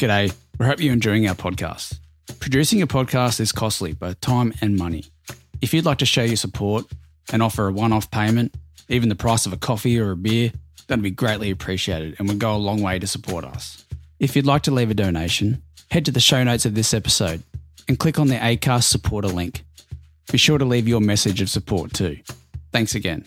G'day. We hope you're enjoying our podcast. Producing a podcast is costly, both time and money. If you'd like to show your support and offer a one off payment, even the price of a coffee or a beer, that'd be greatly appreciated and would go a long way to support us. If you'd like to leave a donation, head to the show notes of this episode and click on the ACAST supporter link. Be sure to leave your message of support too. Thanks again.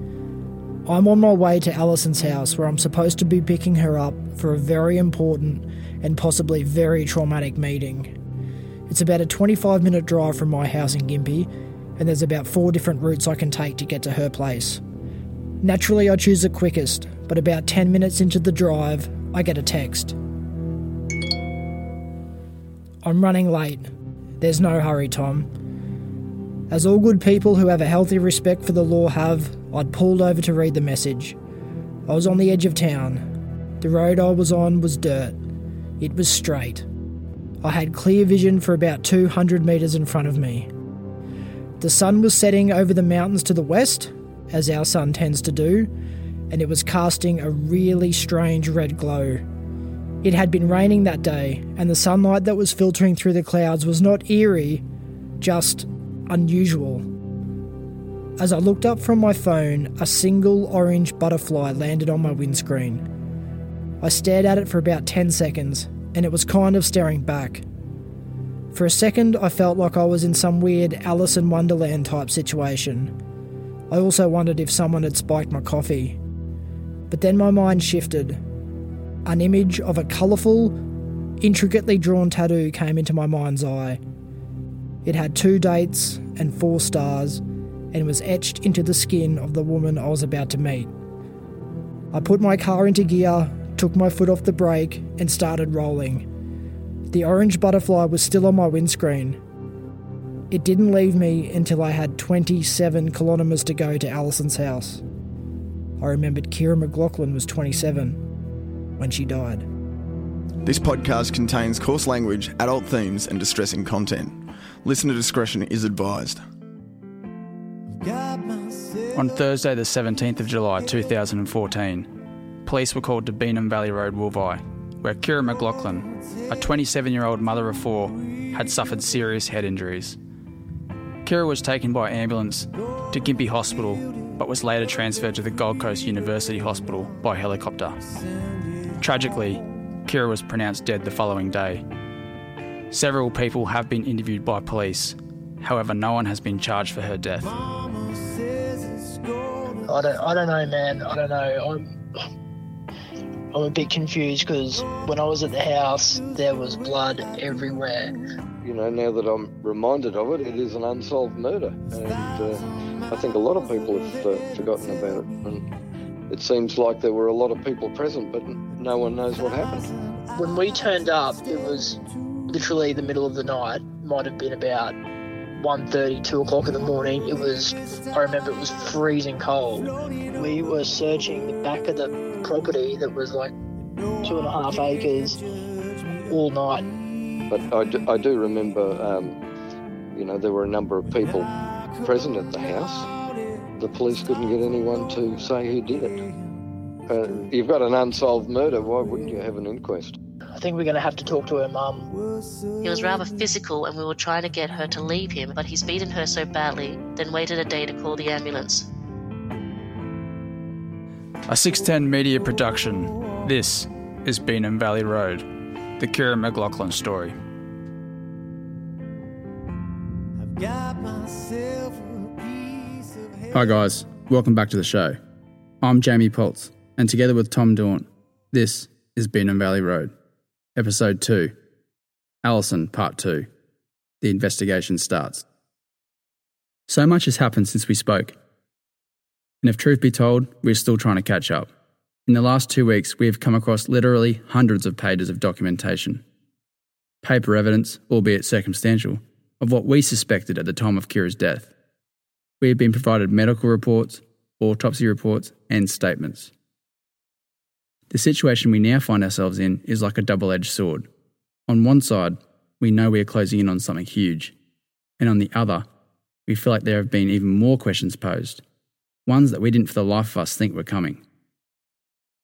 I'm on my way to Alison's house where I'm supposed to be picking her up for a very important and possibly very traumatic meeting. It's about a 25 minute drive from my house in Gympie, and there's about four different routes I can take to get to her place. Naturally, I choose the quickest, but about 10 minutes into the drive, I get a text. I'm running late. There's no hurry, Tom. As all good people who have a healthy respect for the law have, I'd pulled over to read the message. I was on the edge of town. The road I was on was dirt. It was straight. I had clear vision for about 200 metres in front of me. The sun was setting over the mountains to the west, as our sun tends to do, and it was casting a really strange red glow. It had been raining that day, and the sunlight that was filtering through the clouds was not eerie, just unusual. As I looked up from my phone, a single orange butterfly landed on my windscreen. I stared at it for about 10 seconds, and it was kind of staring back. For a second, I felt like I was in some weird Alice in Wonderland type situation. I also wondered if someone had spiked my coffee. But then my mind shifted. An image of a colourful, intricately drawn tattoo came into my mind's eye. It had two dates and four stars and was etched into the skin of the woman I was about to meet. I put my car into gear, took my foot off the brake, and started rolling. The orange butterfly was still on my windscreen. It didn't leave me until I had 27 kilometres to go to Alison's house. I remembered Kira McLaughlin was 27 when she died. This podcast contains coarse language, adult themes, and distressing content. Listener discretion is advised. On Thursday, the 17th of July 2014, police were called to Beenham Valley Road, Wolvi, where Kira McLaughlin, a 27 year old mother of four, had suffered serious head injuries. Kira was taken by ambulance to Gympie Hospital but was later transferred to the Gold Coast University Hospital by helicopter. Tragically, Kira was pronounced dead the following day. Several people have been interviewed by police, however, no one has been charged for her death. I don't, I don't know, man. I don't know. I'm, I'm a bit confused because when I was at the house, there was blood everywhere. you know, now that I'm reminded of it, it is an unsolved murder, and uh, I think a lot of people have uh, forgotten about it. And it seems like there were a lot of people present, but no one knows what happened. When we turned up, it was literally the middle of the night. Might have been about 1.30, 2 o'clock in the morning. It was, I remember it was freezing cold. We were searching the back of the property that was like two and a half acres all night. But I do, I do remember, um, you know, there were a number of people present at the house. The police couldn't get anyone to say who did it. Uh, you've got an unsolved murder. Why wouldn't you have an inquest? I think we're going to have to talk to her mum. He was rather physical, and we were trying to get her to leave him, but he's beaten her so badly, then waited a day to call the ambulance. A 610 media production. This is Beenham Valley Road, the Kira McLaughlin story. Hi, guys. Welcome back to the show. I'm Jamie Pultz, and together with Tom Dawn, this is Beenham Valley Road, Episode 2 Allison, Part 2. The investigation starts. So much has happened since we spoke. And if truth be told, we're still trying to catch up. In the last two weeks, we have come across literally hundreds of pages of documentation. Paper evidence, albeit circumstantial, of what we suspected at the time of Kira's death. We have been provided medical reports, autopsy reports, and statements. The situation we now find ourselves in is like a double edged sword. On one side, we know we are closing in on something huge, and on the other, we feel like there have been even more questions posed, ones that we didn't for the life of us think were coming.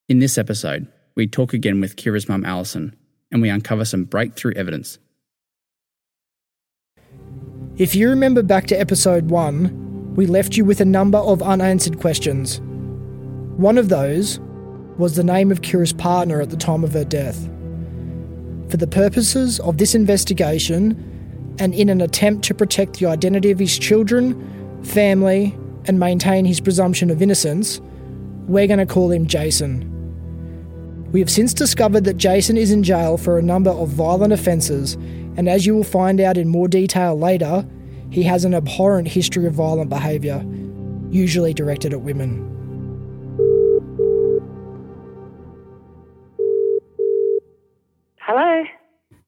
In this episode, we talk again with Kira's mum Alison, and we uncover some breakthrough evidence. If you remember back to episode 1, we left you with a number of unanswered questions. One of those was the name of Kira's partner at the time of her death. For the purposes of this investigation, and in an attempt to protect the identity of his children, family, and maintain his presumption of innocence, we're going to call him Jason. We have since discovered that Jason is in jail for a number of violent offences, and as you will find out in more detail later, he has an abhorrent history of violent behaviour, usually directed at women.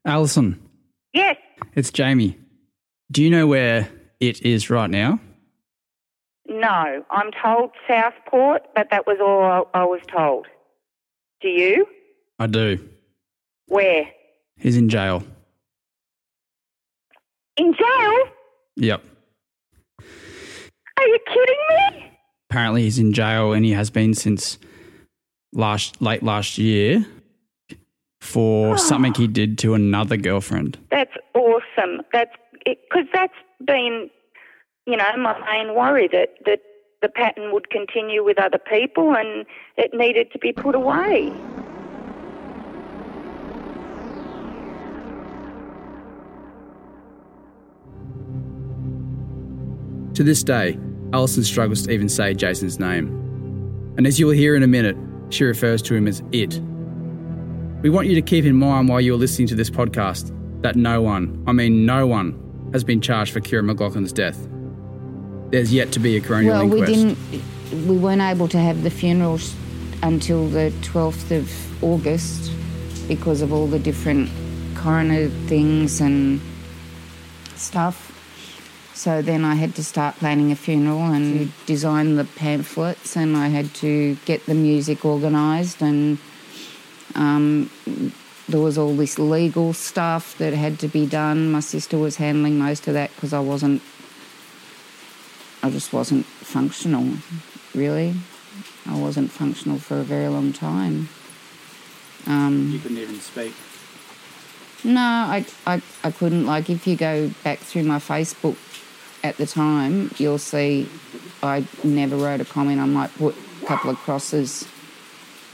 Alison, Yes. it's Jamie. Do you know where it is right now? No. I'm told Southport, but that was all I, was told. Do you? I do. Where? He's in jail. In jail? Yep. Are you kidding me? Apparently, he's in jail and he has been since last late last year for ah. something he did to another girlfriend. That's awesome. That's because that's been, you know, my main worry that that the pattern would continue with other people and it needed to be put away. To this day, Alison struggles to even say Jason's name. And as you will hear in a minute, she refers to him as it. We want you to keep in mind while you're listening to this podcast that no one, I mean no one, has been charged for Kira McLaughlin's death. There's yet to be a coronial well, we didn't. We weren't able to have the funerals until the 12th of August because of all the different coroner things and stuff. So then I had to start planning a funeral and hmm. design the pamphlets, and I had to get the music organised, and um, there was all this legal stuff that had to be done. My sister was handling most of that because I wasn't I just wasn't functional, really. I wasn't functional for a very long time. Um, you couldn't even speak. no, I, I, I couldn't. Like, if you go back through my Facebook at the time, you'll see I never wrote a comment. I might put a couple of crosses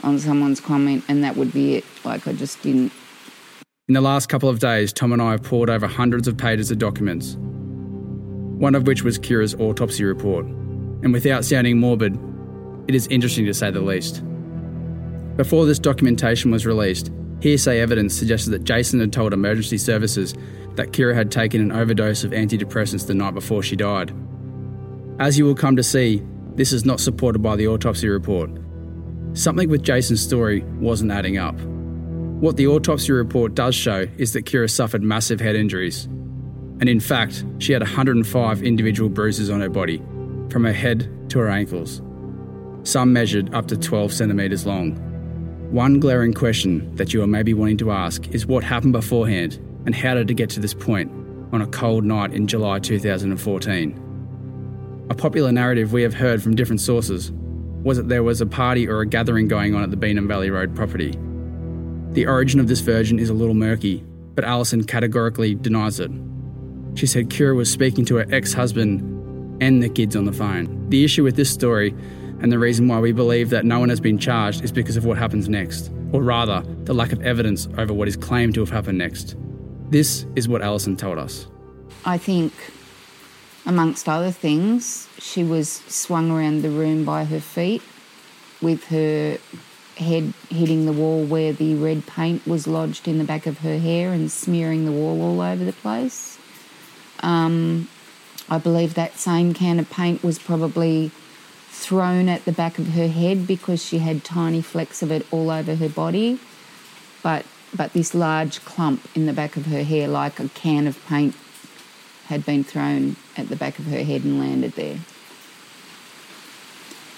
on someone's comment, and that would be it. Like, I just didn't. In the last couple of days, Tom and I have poured over hundreds of pages of documents, one of which was Kira's autopsy report. And without sounding morbid, it is interesting to say the least. Before this documentation was released, hearsay evidence suggested that Jason had told emergency services that Kira had taken an overdose of antidepressants the night before she died. As you will come to see, this is not supported by the autopsy report. Something with Jason's story wasn't adding up. What the autopsy report does show is that Kira suffered massive head injuries. And in fact, she had 105 individual bruises on her body, from her head to her ankles. Some measured up to 12 centimetres long. One glaring question that you are maybe wanting to ask is what happened beforehand and how did it get to this point on a cold night in July 2014? A popular narrative we have heard from different sources was that there was a party or a gathering going on at the Beenham Valley Road property. The origin of this version is a little murky, but Alison categorically denies it. She said Kira was speaking to her ex husband and the kids on the phone. The issue with this story, and the reason why we believe that no one has been charged, is because of what happens next, or rather, the lack of evidence over what is claimed to have happened next. This is what Alison told us. I think, amongst other things, she was swung around the room by her feet with her head hitting the wall where the red paint was lodged in the back of her hair and smearing the wall all over the place. Um, I believe that same can of paint was probably thrown at the back of her head because she had tiny flecks of it all over her body. But but this large clump in the back of her hair, like a can of paint, had been thrown at the back of her head and landed there.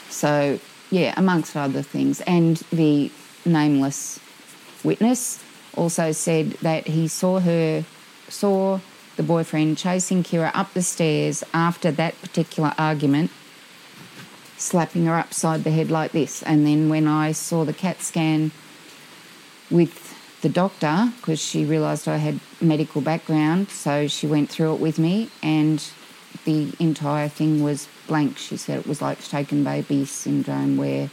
So, yeah, amongst other things. And the nameless witness also said that he saw her, saw the boyfriend chasing Kira up the stairs after that particular argument, slapping her upside the head like this. And then when I saw the CAT scan with the doctor, because she realised I had medical background, so she went through it with me, and the entire thing was blank. She said it was like shaken baby syndrome, where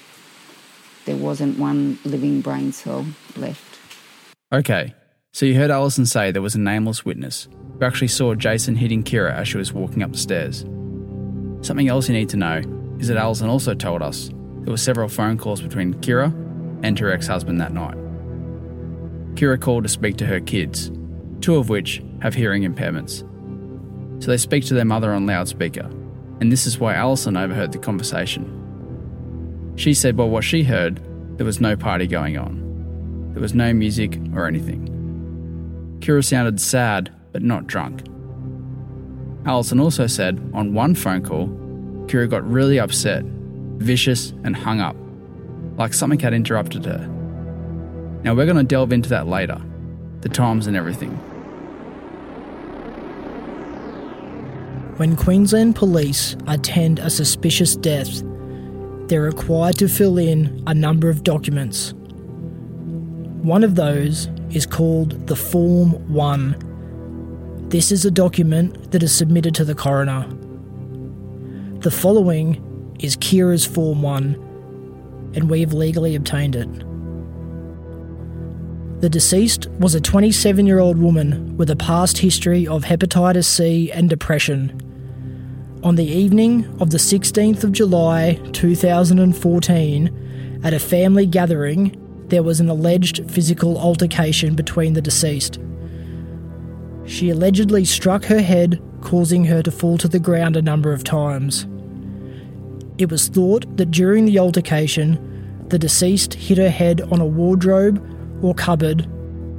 there wasn't one living brain cell left. Okay, so you heard Alison say there was a nameless witness who actually saw Jason hitting Kira as she was walking up the stairs. Something else you need to know is that Alison also told us there were several phone calls between Kira and her ex husband that night. Kira called to speak to her kids, two of which have hearing impairments. So they speak to their mother on loudspeaker, and this is why Alison overheard the conversation. She said, well, what she heard, there was no party going on. There was no music or anything. Kira sounded sad, but not drunk. Alison also said on one phone call, Kira got really upset, vicious, and hung up, like something had interrupted her. Now, we're going to delve into that later the times and everything. When Queensland Police attend a suspicious death, they're required to fill in a number of documents. One of those is called the Form 1. This is a document that is submitted to the coroner. The following is Kira's Form 1, and we have legally obtained it. The deceased was a 27 year old woman with a past history of hepatitis C and depression. On the evening of the 16th of July 2014, at a family gathering, there was an alleged physical altercation between the deceased. She allegedly struck her head, causing her to fall to the ground a number of times. It was thought that during the altercation, the deceased hit her head on a wardrobe or cupboard,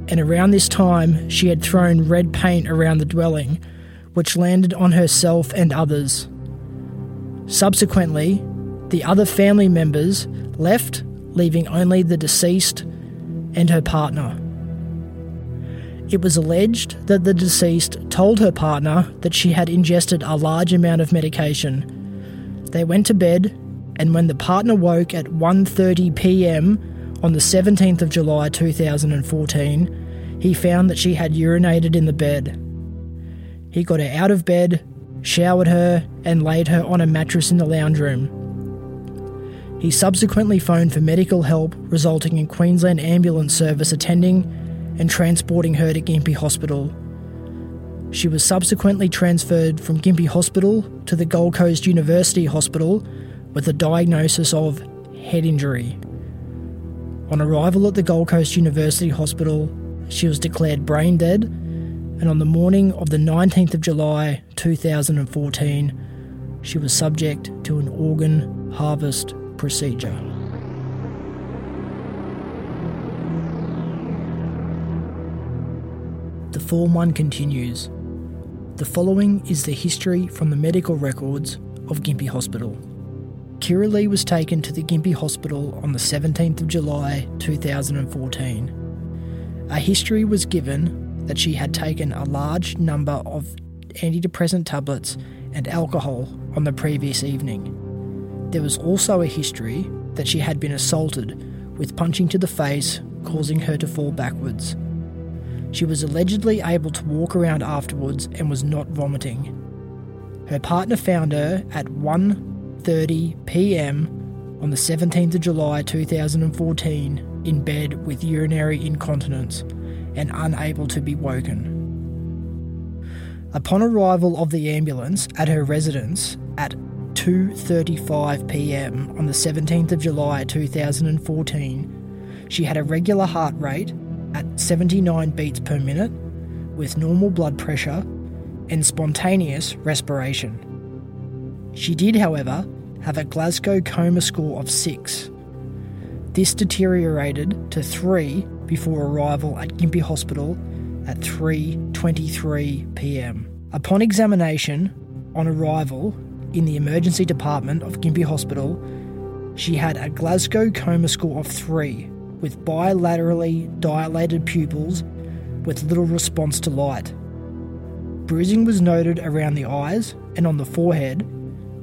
and around this time she had thrown red paint around the dwelling, which landed on herself and others. Subsequently, the other family members left, leaving only the deceased and her partner. It was alleged that the deceased told her partner that she had ingested a large amount of medication. They went to bed, and when the partner woke at 1:30 p.m. on the 17th of July 2014, he found that she had urinated in the bed. He got her out of bed, showered her, and laid her on a mattress in the lounge room. He subsequently phoned for medical help, resulting in Queensland Ambulance Service attending and transporting her to Gympie Hospital. She was subsequently transferred from Gympie Hospital to the Gold Coast University Hospital with a diagnosis of head injury. On arrival at the Gold Coast University Hospital, she was declared brain dead, and on the morning of the 19th of July 2014, she was subject to an organ harvest procedure. The Form 1 continues. The following is the history from the medical records of Gympie Hospital. Kira Lee was taken to the Gympie Hospital on the 17th of July 2014. A history was given that she had taken a large number of antidepressant tablets and alcohol on the previous evening. There was also a history that she had been assaulted with punching to the face, causing her to fall backwards. She was allegedly able to walk around afterwards and was not vomiting. Her partner found her at 1:30 p.m. on the 17th of July 2014 in bed with urinary incontinence and unable to be woken. Upon arrival of the ambulance at her residence at 2:35 p.m. on the 17th of July 2014, she had a regular heart rate at 79 beats per minute with normal blood pressure and spontaneous respiration. She did, however, have a Glasgow coma score of 6. This deteriorated to 3 before arrival at Gympie Hospital at 3:23 p.m. Upon examination on arrival in the emergency department of Gympie Hospital, she had a Glasgow coma score of 3 with bilaterally dilated pupils with little response to light. Bruising was noted around the eyes and on the forehead,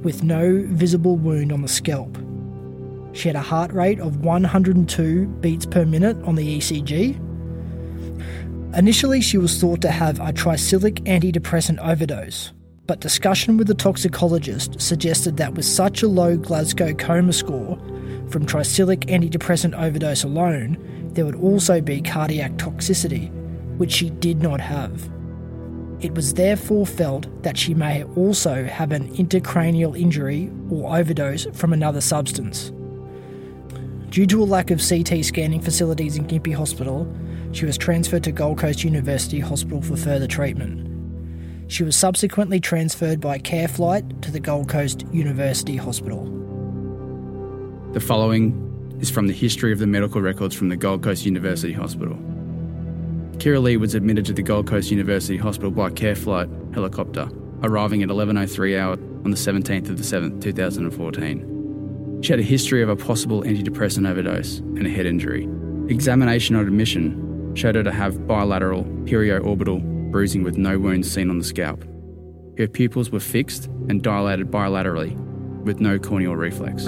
with no visible wound on the scalp. She had a heart rate of 102 beats per minute on the ECG. Initially, she was thought to have a tricyclic antidepressant overdose, but discussion with the toxicologist suggested that with such a low Glasgow coma score from tricyclic antidepressant overdose alone, there would also be cardiac toxicity, which she did not have. It was therefore felt that she may also have an intracranial injury or overdose from another substance. Due to a lack of CT scanning facilities in Gympie Hospital, she was transferred to Gold Coast University Hospital for further treatment. She was subsequently transferred by care flight to the Gold Coast University Hospital. The following is from the history of the medical records from the Gold Coast University Hospital. Kira Lee was admitted to the Gold Coast University Hospital by care flight helicopter, arriving at 11.03 hour on the 17th of the 7th, 2014. She had a history of a possible antidepressant overdose and a head injury. Examination on admission showed her to have bilateral periorbital bruising with no wounds seen on the scalp. Her pupils were fixed and dilated bilaterally with no corneal reflex.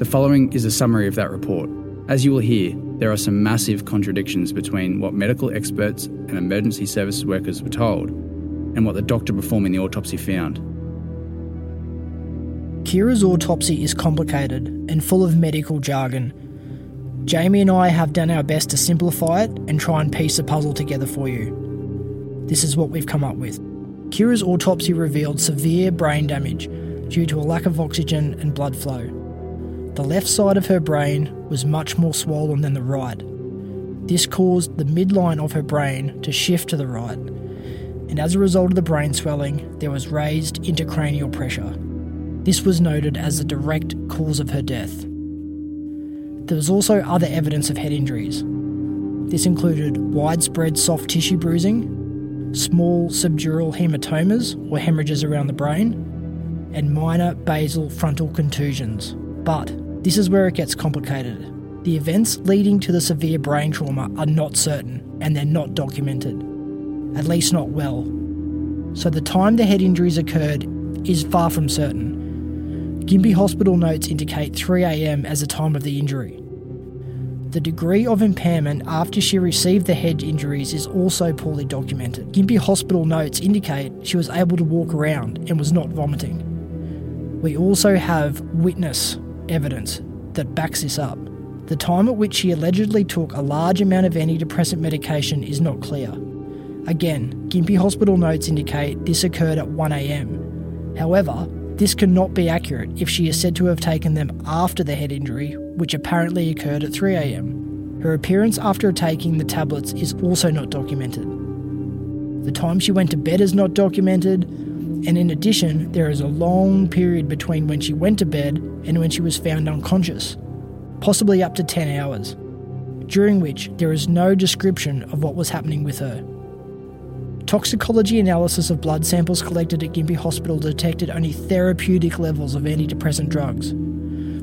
The following is a summary of that report. As you will hear, there are some massive contradictions between what medical experts and emergency services workers were told and what the doctor performing the autopsy found. Kira's autopsy is complicated and full of medical jargon. Jamie and I have done our best to simplify it and try and piece the puzzle together for you. This is what we've come up with. Kira's autopsy revealed severe brain damage due to a lack of oxygen and blood flow. The left side of her brain was much more swollen than the right. This caused the midline of her brain to shift to the right, and as a result of the brain swelling, there was raised intracranial pressure. This was noted as the direct cause of her death. There was also other evidence of head injuries. This included widespread soft tissue bruising, small subdural hematomas or hemorrhages around the brain, and minor basal frontal contusions. But this is where it gets complicated. The events leading to the severe brain trauma are not certain and they're not documented, at least not well. So the time the head injuries occurred is far from certain. Gympie Hospital notes indicate 3am as the time of the injury. The degree of impairment after she received the head injuries is also poorly documented. Gympie Hospital notes indicate she was able to walk around and was not vomiting. We also have witness evidence that backs this up. The time at which she allegedly took a large amount of antidepressant medication is not clear. Again, Gympie Hospital notes indicate this occurred at 1am. However, this cannot be accurate if she is said to have taken them after the head injury, which apparently occurred at 3am. Her appearance after taking the tablets is also not documented. The time she went to bed is not documented, and in addition, there is a long period between when she went to bed and when she was found unconscious, possibly up to 10 hours, during which there is no description of what was happening with her. Toxicology analysis of blood samples collected at Gympie Hospital detected only therapeutic levels of antidepressant drugs.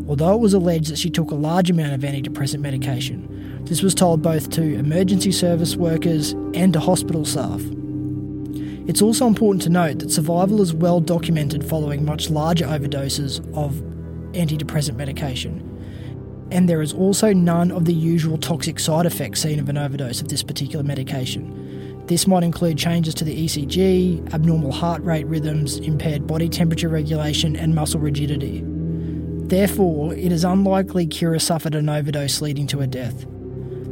Although it was alleged that she took a large amount of antidepressant medication, this was told both to emergency service workers and to hospital staff. It's also important to note that survival is well documented following much larger overdoses of antidepressant medication. And there is also none of the usual toxic side effects seen of an overdose of this particular medication. This might include changes to the ECG, abnormal heart rate rhythms, impaired body temperature regulation, and muscle rigidity. Therefore, it is unlikely Kira suffered an overdose leading to her death.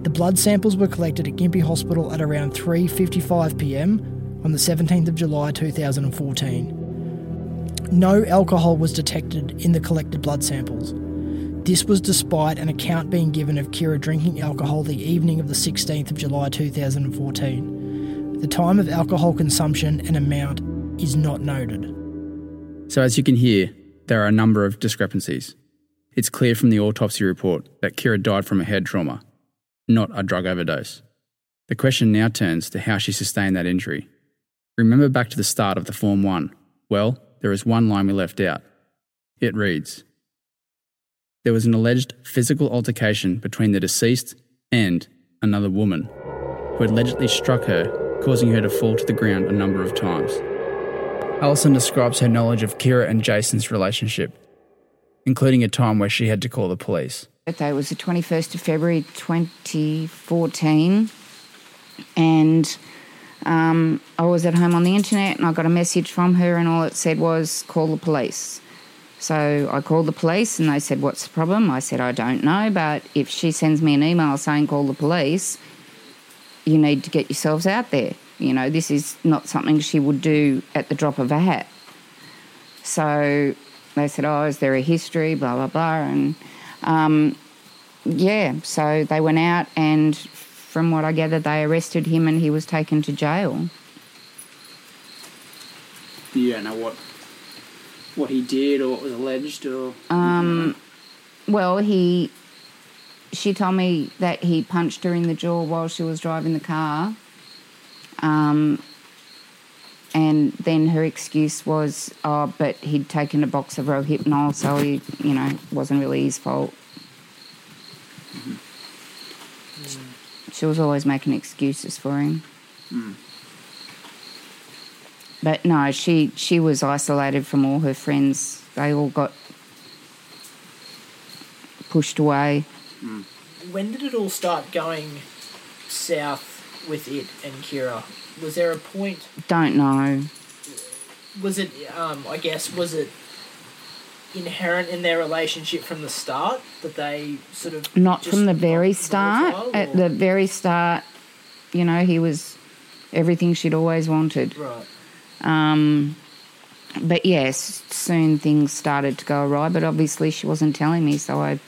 The blood samples were collected at Gympie Hospital at around 3:55 p.m. on the 17th of July 2014. No alcohol was detected in the collected blood samples. This was despite an account being given of Kira drinking alcohol the evening of the 16th of July 2014. The time of alcohol consumption and amount is not noted. So, as you can hear, there are a number of discrepancies. It's clear from the autopsy report that Kira died from a head trauma, not a drug overdose. The question now turns to how she sustained that injury. Remember back to the start of the Form 1. Well, there is one line we left out. It reads There was an alleged physical altercation between the deceased and another woman who allegedly struck her, causing her to fall to the ground a number of times. Alison describes her knowledge of Kira and Jason's relationship, including a time where she had to call the police. Birthday was the 21st of February 2014, and um, I was at home on the internet and I got a message from her, and all it said was, call the police. So I called the police and they said, What's the problem? I said, I don't know, but if she sends me an email saying, Call the police, you need to get yourselves out there. You know, this is not something she would do at the drop of a hat. So they said, Oh, is there a history? Blah, blah, blah. And um, yeah, so they went out and from what I gathered, they arrested him and he was taken to jail. You don't know what what he did or what was alleged or Um, well, he. She told me that he punched her in the jaw while she was driving the car. Um, and then her excuse was, oh, but he'd taken a box of Rohypnol, so he, you know, wasn't really his fault. She was always making excuses for him. But no, she she was isolated from all her friends. They all got pushed away. When did it all start going south with it and Kira? Was there a point? Don't know. Was it? Um, I guess was it inherent in their relationship from the start that they sort of Not from the very start. At the very start, you know, he was everything she'd always wanted. right. Um, but yes, soon things started to go awry. But obviously, she wasn't telling me, so I,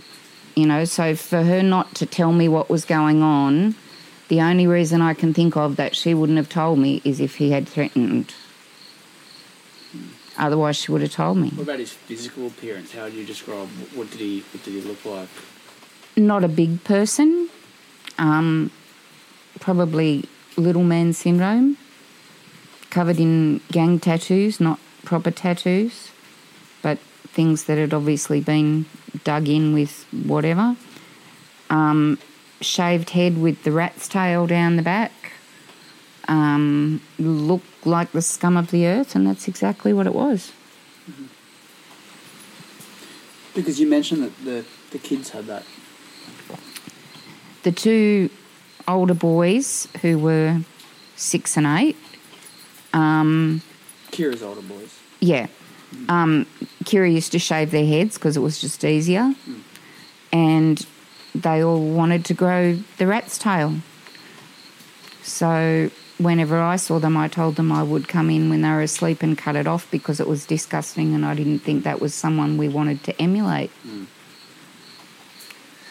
you know, so for her not to tell me what was going on, the only reason I can think of that she wouldn't have told me is if he had threatened. Otherwise, she would have told me. What about his physical appearance? How would you describe what did he what did he look like? Not a big person. Um, probably little man syndrome. Covered in gang tattoos, not proper tattoos, but things that had obviously been dug in with whatever. Um, shaved head with the rat's tail down the back. Um, looked like the scum of the earth, and that's exactly what it was. Because you mentioned that the, the kids had that. the two older boys who were six and eight, um, Kira's older boys. yeah, um, Kira used to shave their heads because it was just easier, and they all wanted to grow the rat's tail. So whenever I saw them, I told them I would come in when they were asleep and cut it off because it was disgusting, and I didn't think that was someone we wanted to emulate.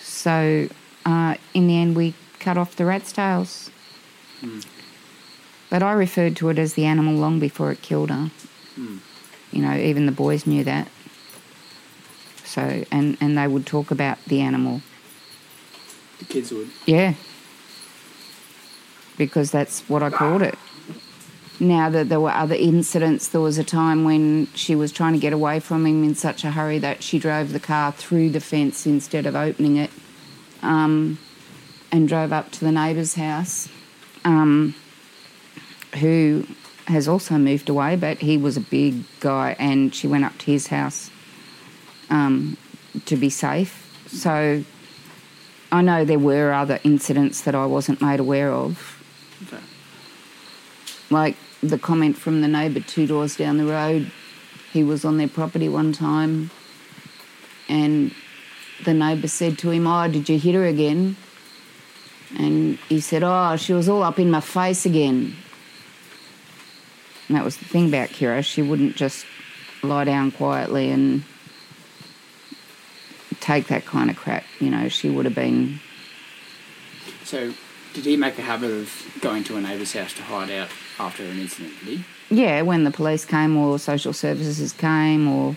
So uh, in the end, we cut off the rat's tails. But I referred to it as the animal long before it killed her. You know, even the boys knew that. So, and, and they would talk about the animal. The kids would. Yeah. Because that's what I called it. now that there were other incidents, there was a time when she was trying to get away from him in such a hurry that she drove the car through the fence instead of opening it um, and drove up to the neighbour's house, um, who has also moved away, but he was a big guy and she went up to his house um, to be safe. So I know there were other incidents that I wasn't made aware of. Okay. Like the comment from the neighbour two doors down the road, he was on their property one time and the neighbour said to him, Oh, did you hit her again? And he said, Oh, she was all up in my face again. And that was the thing about Kira. She wouldn't just lie down quietly and take that kind of crap. You know, she would have been. So, did he make a habit of going to a neighbour's house to hide out after an incident? Did he? Yeah, when the police came or social services came or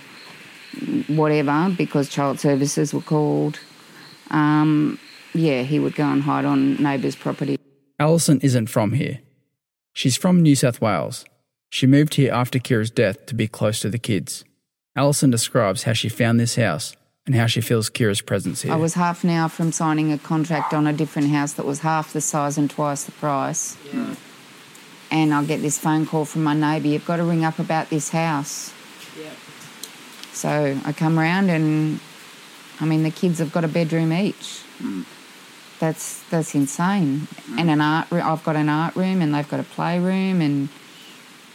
whatever, because child services were called, um, yeah, he would go and hide on neighbours' property. Alison isn't from here. She's from New South Wales. She moved here after Kira's death to be close to the kids. Alison describes how she found this house and how she feels Kira's presence here. I was half an hour from signing a contract on a different house that was half the size and twice the price. And I'll get this phone call from my neighbour, you've got to ring up about this house. Yeah. So I come around and, I mean, the kids have got a bedroom each. Mm. That's that's insane. And an art room. I've got an art room, and they've got a playroom, and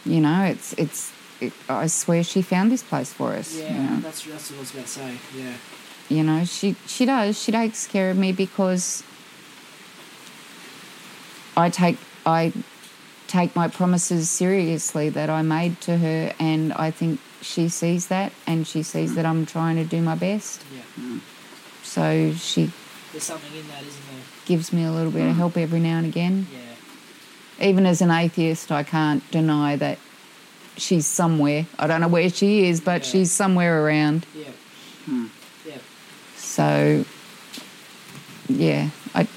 you know, it's it's. It, I swear she found this place for us. Yeah, you know. that's that's what I was about to say. Yeah. You know, she she does. She takes care of me because I take I take my promises seriously that I made to her, and I think she sees that, and she sees that I'm trying to do my best. Yeah. So she There's something in that, isn't there? gives me a little bit of help every now and again. Yeah. Even as an atheist, I can't deny that she's somewhere. I don't know where she is, but she's somewhere around. Yeah. Hmm. Yeah. So, yeah, I,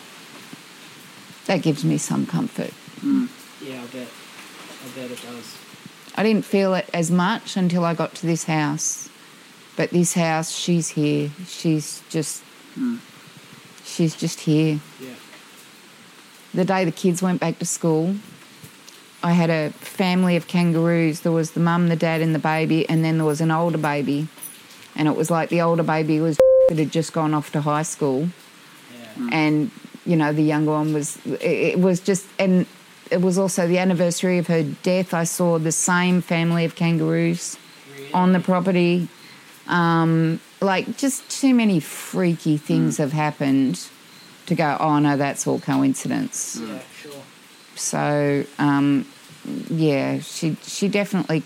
that gives me some comfort. Yeah, I bet. I bet it does. I didn't feel it as much until I got to this house. But this house, she's here. She's just, she's just here. Yeah. The day the kids went back to school, I had a family of kangaroos. There was the mum, the dad, and the baby, and then there was an older baby. And it was like the older baby was that had just gone off to high school. And, you know, the younger one was, it, it was just, and it was also the anniversary of her death. I saw the same family of kangaroos on the property. Um, like, just too many freaky things have happened to go, oh no, that's all coincidence. Yeah, sure. So, um, yeah, she she definitely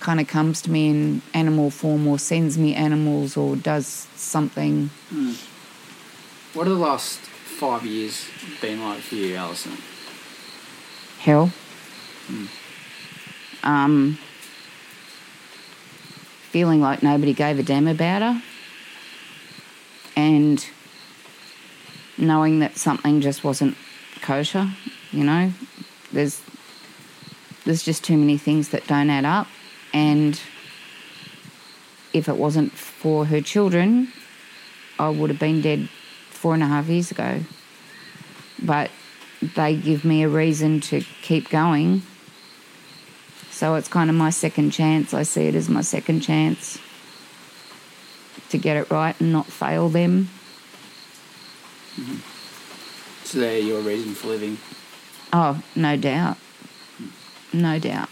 kind of comes to me in animal form or sends me animals or does something. What have the last five years been like for you, Alison? Hell. Um, feeling like nobody gave a damn about her. And knowing that something just wasn't kosher, you know. There's there's just too many things that don't add up and if it wasn't for her children, I would have been dead four and a half years ago. But they give me a reason to keep going. So it's kind of my second chance. I see it as my second chance to get it right and not fail them. So they're your reason for living. Oh, no doubt. No doubt.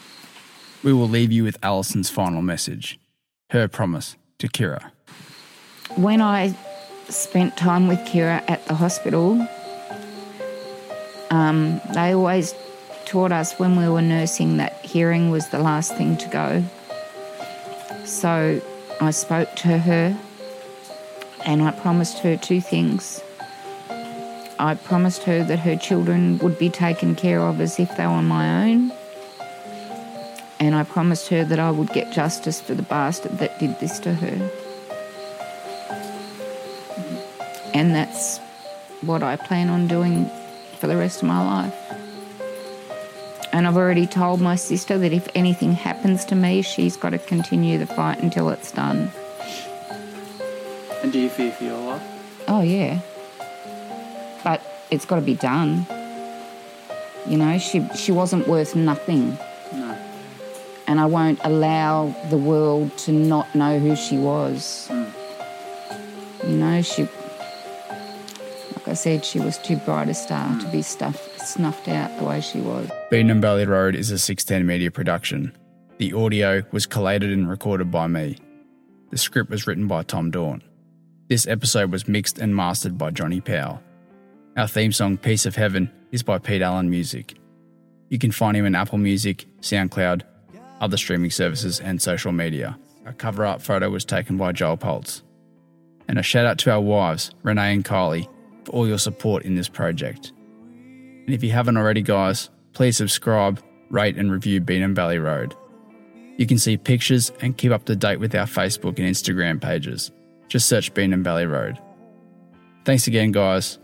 We will leave you with Alison's final message, her promise to Kira. When I spent time with Kira at the hospital, um, they always taught us when we were nursing that hearing was the last thing to go. So I spoke to her and I promised her two things. I promised her that her children would be taken care of as if they were my own. And I promised her that I would get justice for the bastard that did this to her. And that's what I plan on doing for the rest of my life. And I've already told my sister that if anything happens to me, she's got to continue the fight until it's done. And do you fear for your life? Oh, yeah. But it's got to be done. You know, she, she wasn't worth nothing. No. And I won't allow the world to not know who she was. Mm. You know, she, like I said, she was too bright a star to be stuff, snuffed out the way she was. Beenham Valley Road is a 610 media production. The audio was collated and recorded by me. The script was written by Tom Dawn. This episode was mixed and mastered by Johnny Powell. Our theme song, Piece of Heaven, is by Pete Allen Music. You can find him in Apple Music, SoundCloud, other streaming services, and social media. Our cover art photo was taken by Joel Pultz. And a shout out to our wives, Renee and Kylie, for all your support in this project. And if you haven't already, guys, please subscribe, rate, and review Beenham Valley Road. You can see pictures and keep up to date with our Facebook and Instagram pages. Just search Beenham Valley Road. Thanks again, guys.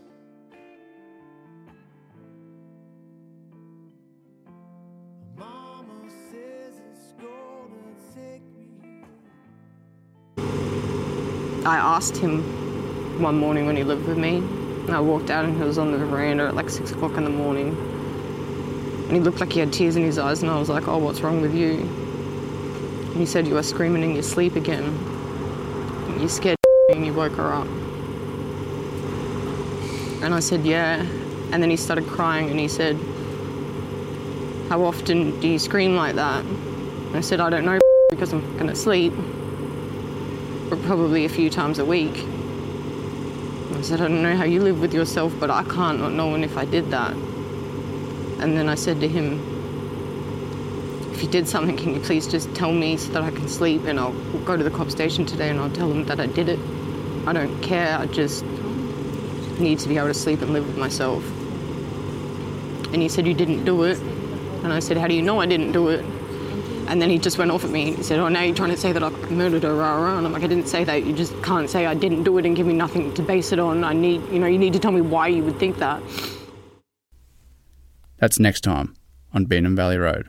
I asked him one morning when he lived with me. And I walked out and he was on the veranda at like six o'clock in the morning. And he looked like he had tears in his eyes, and I was like, Oh, what's wrong with you? And he said, You were screaming in your sleep again. And you scared and you woke her up. And I said, Yeah. And then he started crying and he said, How often do you scream like that? And I said, I don't know because I'm going to sleep but probably a few times a week. I said, I don't know how you live with yourself, but I can't not knowing if I did that. And then I said to him, if you did something, can you please just tell me so that I can sleep and I'll go to the cop station today and I'll tell them that I did it. I don't care, I just need to be able to sleep and live with myself. And he said, you didn't do it. And I said, how do you know I didn't do it? And then he just went off at me. He said, "Oh, now you're trying to say that I murdered her, rah, rah." And I'm like, "I didn't say that. You just can't say I didn't do it and give me nothing to base it on. I need, you know, you need to tell me why you would think that." That's next time on Beenham Valley Road.